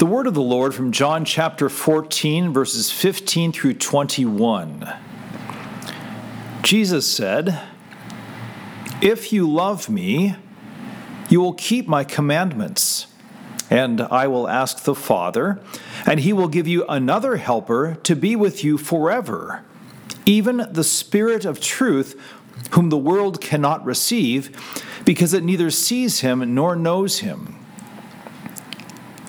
The word of the Lord from John chapter 14, verses 15 through 21. Jesus said, If you love me, you will keep my commandments. And I will ask the Father, and he will give you another helper to be with you forever, even the Spirit of truth, whom the world cannot receive, because it neither sees him nor knows him.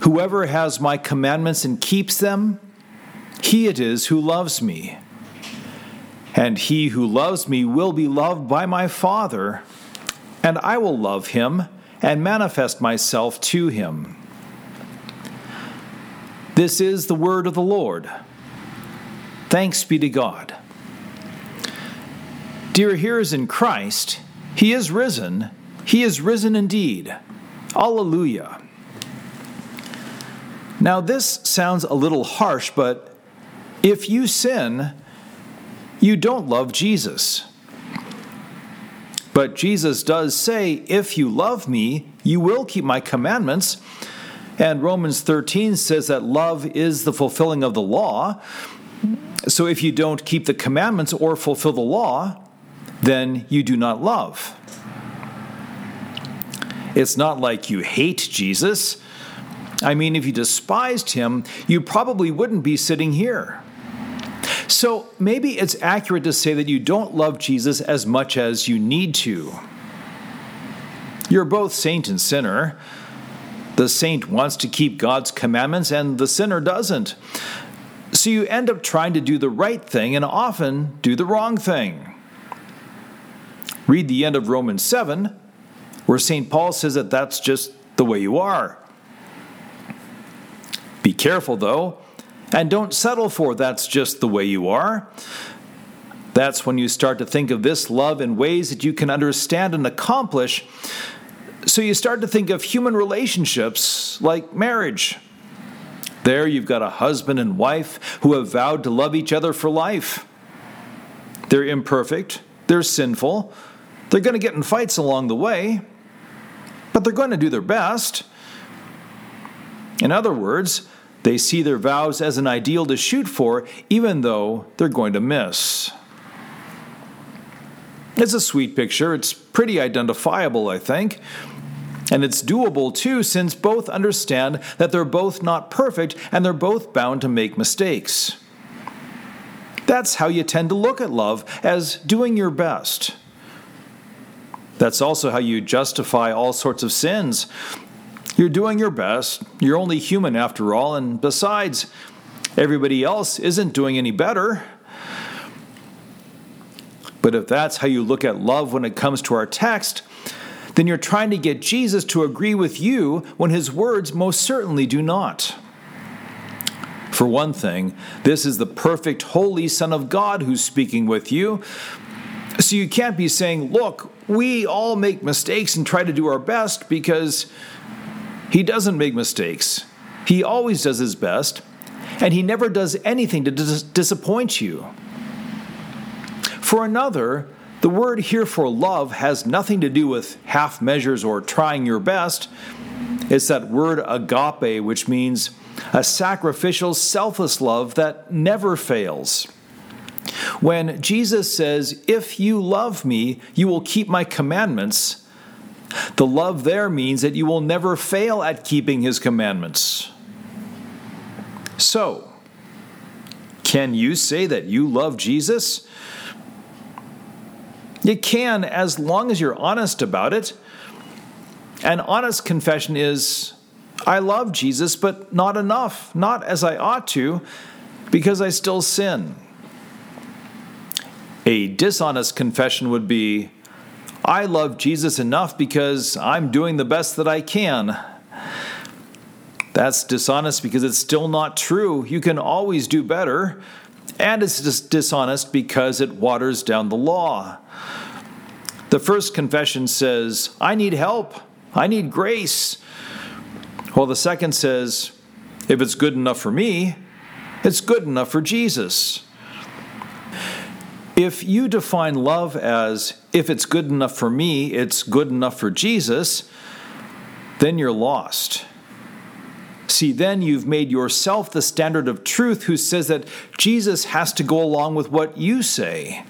Whoever has my commandments and keeps them, he it is who loves me. And he who loves me will be loved by my Father, and I will love him and manifest myself to him. This is the word of the Lord. Thanks be to God. Dear hearers in Christ, he is risen. He is risen indeed. Alleluia. Now, this sounds a little harsh, but if you sin, you don't love Jesus. But Jesus does say, If you love me, you will keep my commandments. And Romans 13 says that love is the fulfilling of the law. So if you don't keep the commandments or fulfill the law, then you do not love. It's not like you hate Jesus. I mean, if you despised him, you probably wouldn't be sitting here. So maybe it's accurate to say that you don't love Jesus as much as you need to. You're both saint and sinner. The saint wants to keep God's commandments, and the sinner doesn't. So you end up trying to do the right thing and often do the wrong thing. Read the end of Romans 7, where St. Paul says that that's just the way you are. Careful, though, and don't settle for that's just the way you are. That's when you start to think of this love in ways that you can understand and accomplish. So you start to think of human relationships like marriage. There you've got a husband and wife who have vowed to love each other for life. They're imperfect, they're sinful, they're going to get in fights along the way, but they're going to do their best. In other words, they see their vows as an ideal to shoot for, even though they're going to miss. It's a sweet picture. It's pretty identifiable, I think. And it's doable too, since both understand that they're both not perfect and they're both bound to make mistakes. That's how you tend to look at love, as doing your best. That's also how you justify all sorts of sins. You're doing your best. You're only human after all, and besides, everybody else isn't doing any better. But if that's how you look at love when it comes to our text, then you're trying to get Jesus to agree with you when his words most certainly do not. For one thing, this is the perfect, holy Son of God who's speaking with you. So you can't be saying, Look, we all make mistakes and try to do our best because he doesn't make mistakes. He always does his best, and he never does anything to dis- disappoint you. For another, the word here for love has nothing to do with half measures or trying your best. It's that word agape, which means a sacrificial, selfless love that never fails. When Jesus says, If you love me, you will keep my commandments, the love there means that you will never fail at keeping his commandments. So, can you say that you love Jesus? You can as long as you're honest about it. An honest confession is I love Jesus, but not enough, not as I ought to, because I still sin. A dishonest confession would be I love Jesus enough because I'm doing the best that I can. That's dishonest because it's still not true. You can always do better. And it's dis- dishonest because it waters down the law. The first confession says, I need help, I need grace. While the second says, if it's good enough for me, it's good enough for Jesus. If you define love as if it's good enough for me, it's good enough for Jesus, then you're lost. See, then you've made yourself the standard of truth who says that Jesus has to go along with what you say.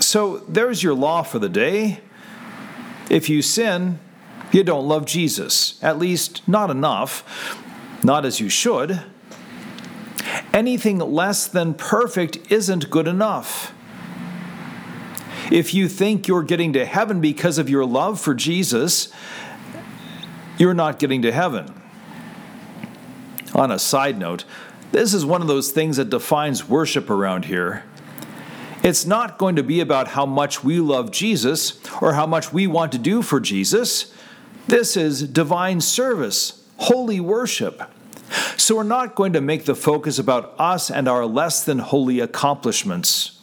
So there's your law for the day. If you sin, you don't love Jesus, at least not enough, not as you should. Anything less than perfect isn't good enough. If you think you're getting to heaven because of your love for Jesus, you're not getting to heaven. On a side note, this is one of those things that defines worship around here. It's not going to be about how much we love Jesus or how much we want to do for Jesus. This is divine service, holy worship. So we're not going to make the focus about us and our less than holy accomplishments.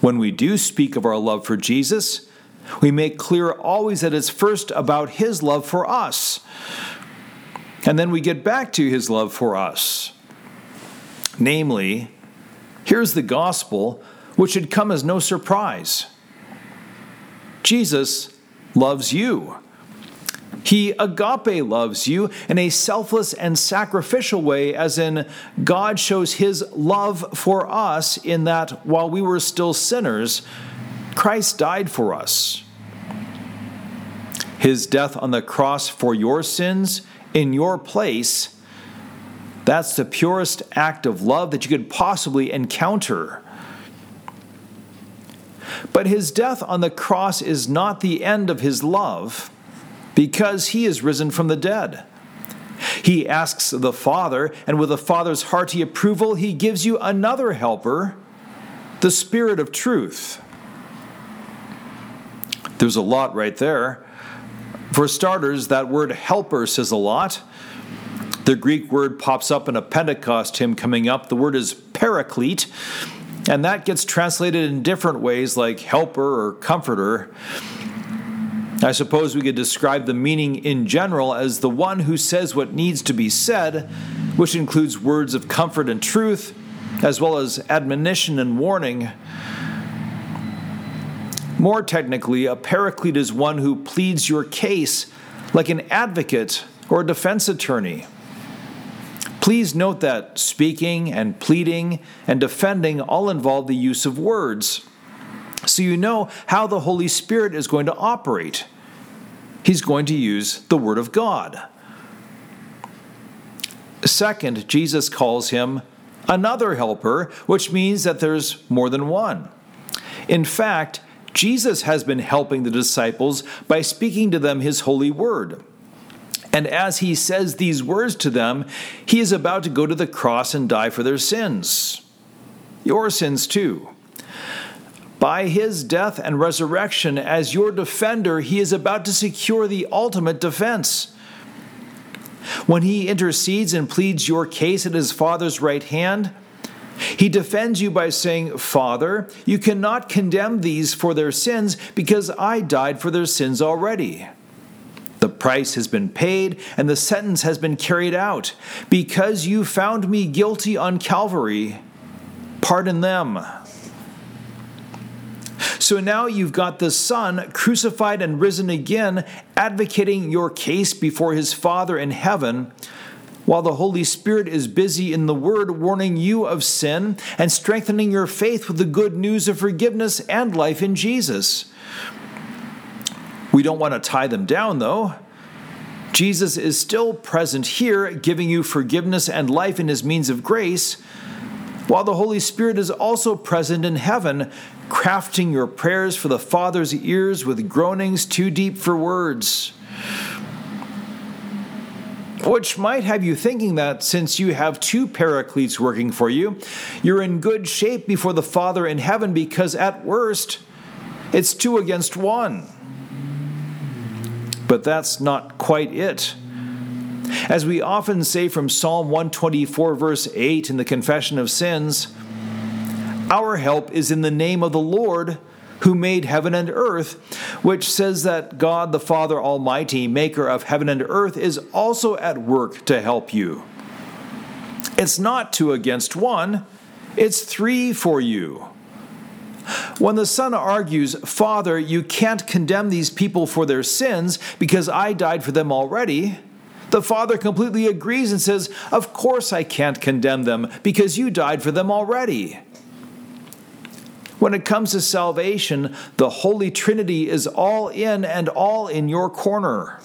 When we do speak of our love for Jesus, we make clear always that it's first about His love for us. And then we get back to His love for us. Namely, here's the gospel, which should come as no surprise Jesus loves you. He agape loves you in a selfless and sacrificial way, as in, God shows his love for us in that while we were still sinners, Christ died for us. His death on the cross for your sins in your place, that's the purest act of love that you could possibly encounter. But his death on the cross is not the end of his love because he is risen from the dead. He asks the Father, and with the Father's hearty approval, he gives you another helper, the Spirit of truth. There's a lot right there. For starters, that word helper says a lot. The Greek word pops up in a Pentecost hymn coming up. The word is paraclete, and that gets translated in different ways like helper or comforter. I suppose we could describe the meaning in general as the one who says what needs to be said, which includes words of comfort and truth, as well as admonition and warning. More technically, a paraclete is one who pleads your case like an advocate or a defense attorney. Please note that speaking and pleading and defending all involve the use of words so you know how the Holy Spirit is going to operate. He's going to use the Word of God. Second, Jesus calls him another helper, which means that there's more than one. In fact, Jesus has been helping the disciples by speaking to them his holy word. And as he says these words to them, he is about to go to the cross and die for their sins. Your sins, too. By his death and resurrection as your defender, he is about to secure the ultimate defense. When he intercedes and pleads your case at his Father's right hand, he defends you by saying, Father, you cannot condemn these for their sins because I died for their sins already. The price has been paid and the sentence has been carried out. Because you found me guilty on Calvary, pardon them. So now you've got the Son crucified and risen again, advocating your case before his Father in heaven, while the Holy Spirit is busy in the Word warning you of sin and strengthening your faith with the good news of forgiveness and life in Jesus. We don't want to tie them down, though. Jesus is still present here, giving you forgiveness and life in his means of grace, while the Holy Spirit is also present in heaven, crafting your prayers for the Father's ears with groanings too deep for words. Which might have you thinking that since you have two paracletes working for you, you're in good shape before the Father in heaven because at worst, it's two against one. But that's not quite it. As we often say from Psalm 124, verse 8 in the Confession of Sins, our help is in the name of the Lord who made heaven and earth, which says that God the Father Almighty, maker of heaven and earth, is also at work to help you. It's not two against one, it's three for you. When the son argues, Father, you can't condemn these people for their sins because I died for them already, the father completely agrees and says, Of course I can't condemn them because you died for them already. When it comes to salvation, the Holy Trinity is all in and all in your corner.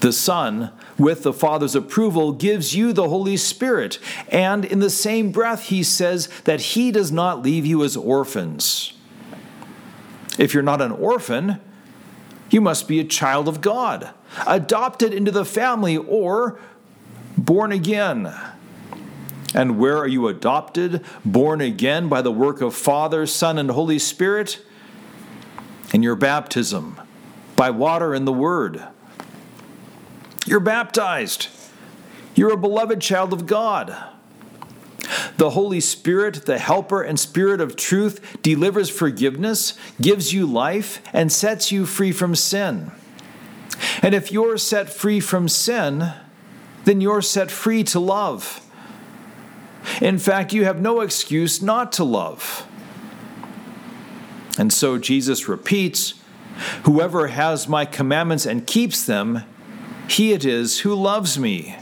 The Son, with the Father's approval, gives you the Holy Spirit, and in the same breath, he says that he does not leave you as orphans. If you're not an orphan, you must be a child of God, adopted into the family, or born again. And where are you adopted, born again by the work of Father, Son, and Holy Spirit? In your baptism, by water and the Word. You're baptized. You're a beloved child of God. The Holy Spirit, the helper and spirit of truth, delivers forgiveness, gives you life, and sets you free from sin. And if you're set free from sin, then you're set free to love. In fact, you have no excuse not to love. And so Jesus repeats Whoever has my commandments and keeps them, he it is who loves me.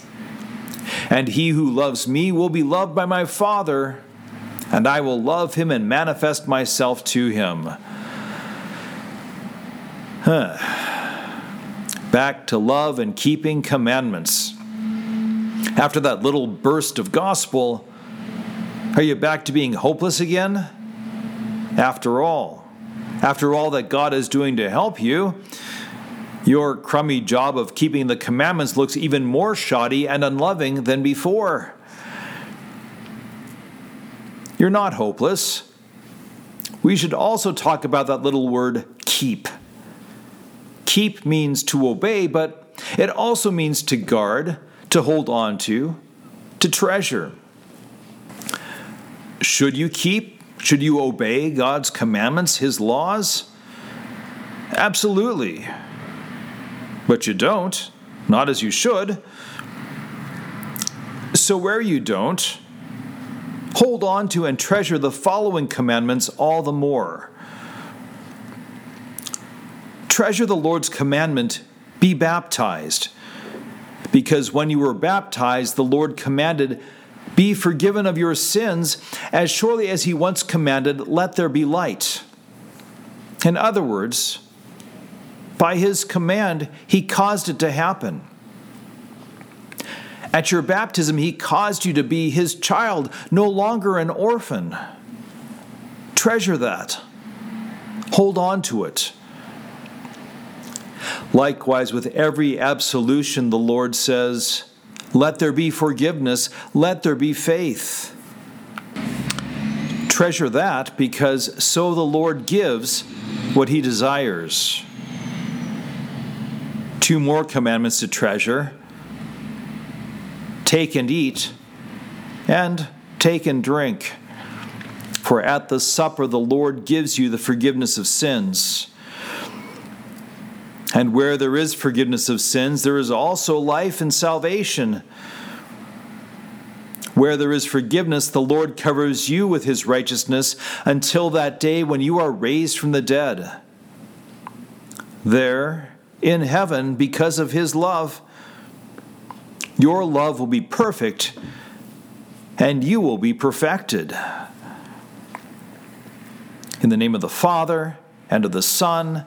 And he who loves me will be loved by my Father, and I will love him and manifest myself to him. Huh. Back to love and keeping commandments. After that little burst of gospel, are you back to being hopeless again? After all, after all that God is doing to help you, your crummy job of keeping the commandments looks even more shoddy and unloving than before. You're not hopeless. We should also talk about that little word keep. Keep means to obey, but it also means to guard, to hold on to, to treasure. Should you keep? Should you obey God's commandments, His laws? Absolutely. But you don't, not as you should. So, where you don't, hold on to and treasure the following commandments all the more. Treasure the Lord's commandment be baptized, because when you were baptized, the Lord commanded be forgiven of your sins, as surely as he once commanded, Let there be light. In other words, by his command, he caused it to happen. At your baptism, he caused you to be his child, no longer an orphan. Treasure that. Hold on to it. Likewise, with every absolution, the Lord says, let there be forgiveness. Let there be faith. Treasure that because so the Lord gives what he desires. Two more commandments to treasure take and eat, and take and drink. For at the supper the Lord gives you the forgiveness of sins. And where there is forgiveness of sins, there is also life and salvation. Where there is forgiveness, the Lord covers you with his righteousness until that day when you are raised from the dead. There, in heaven, because of his love, your love will be perfect and you will be perfected. In the name of the Father, and of the Son,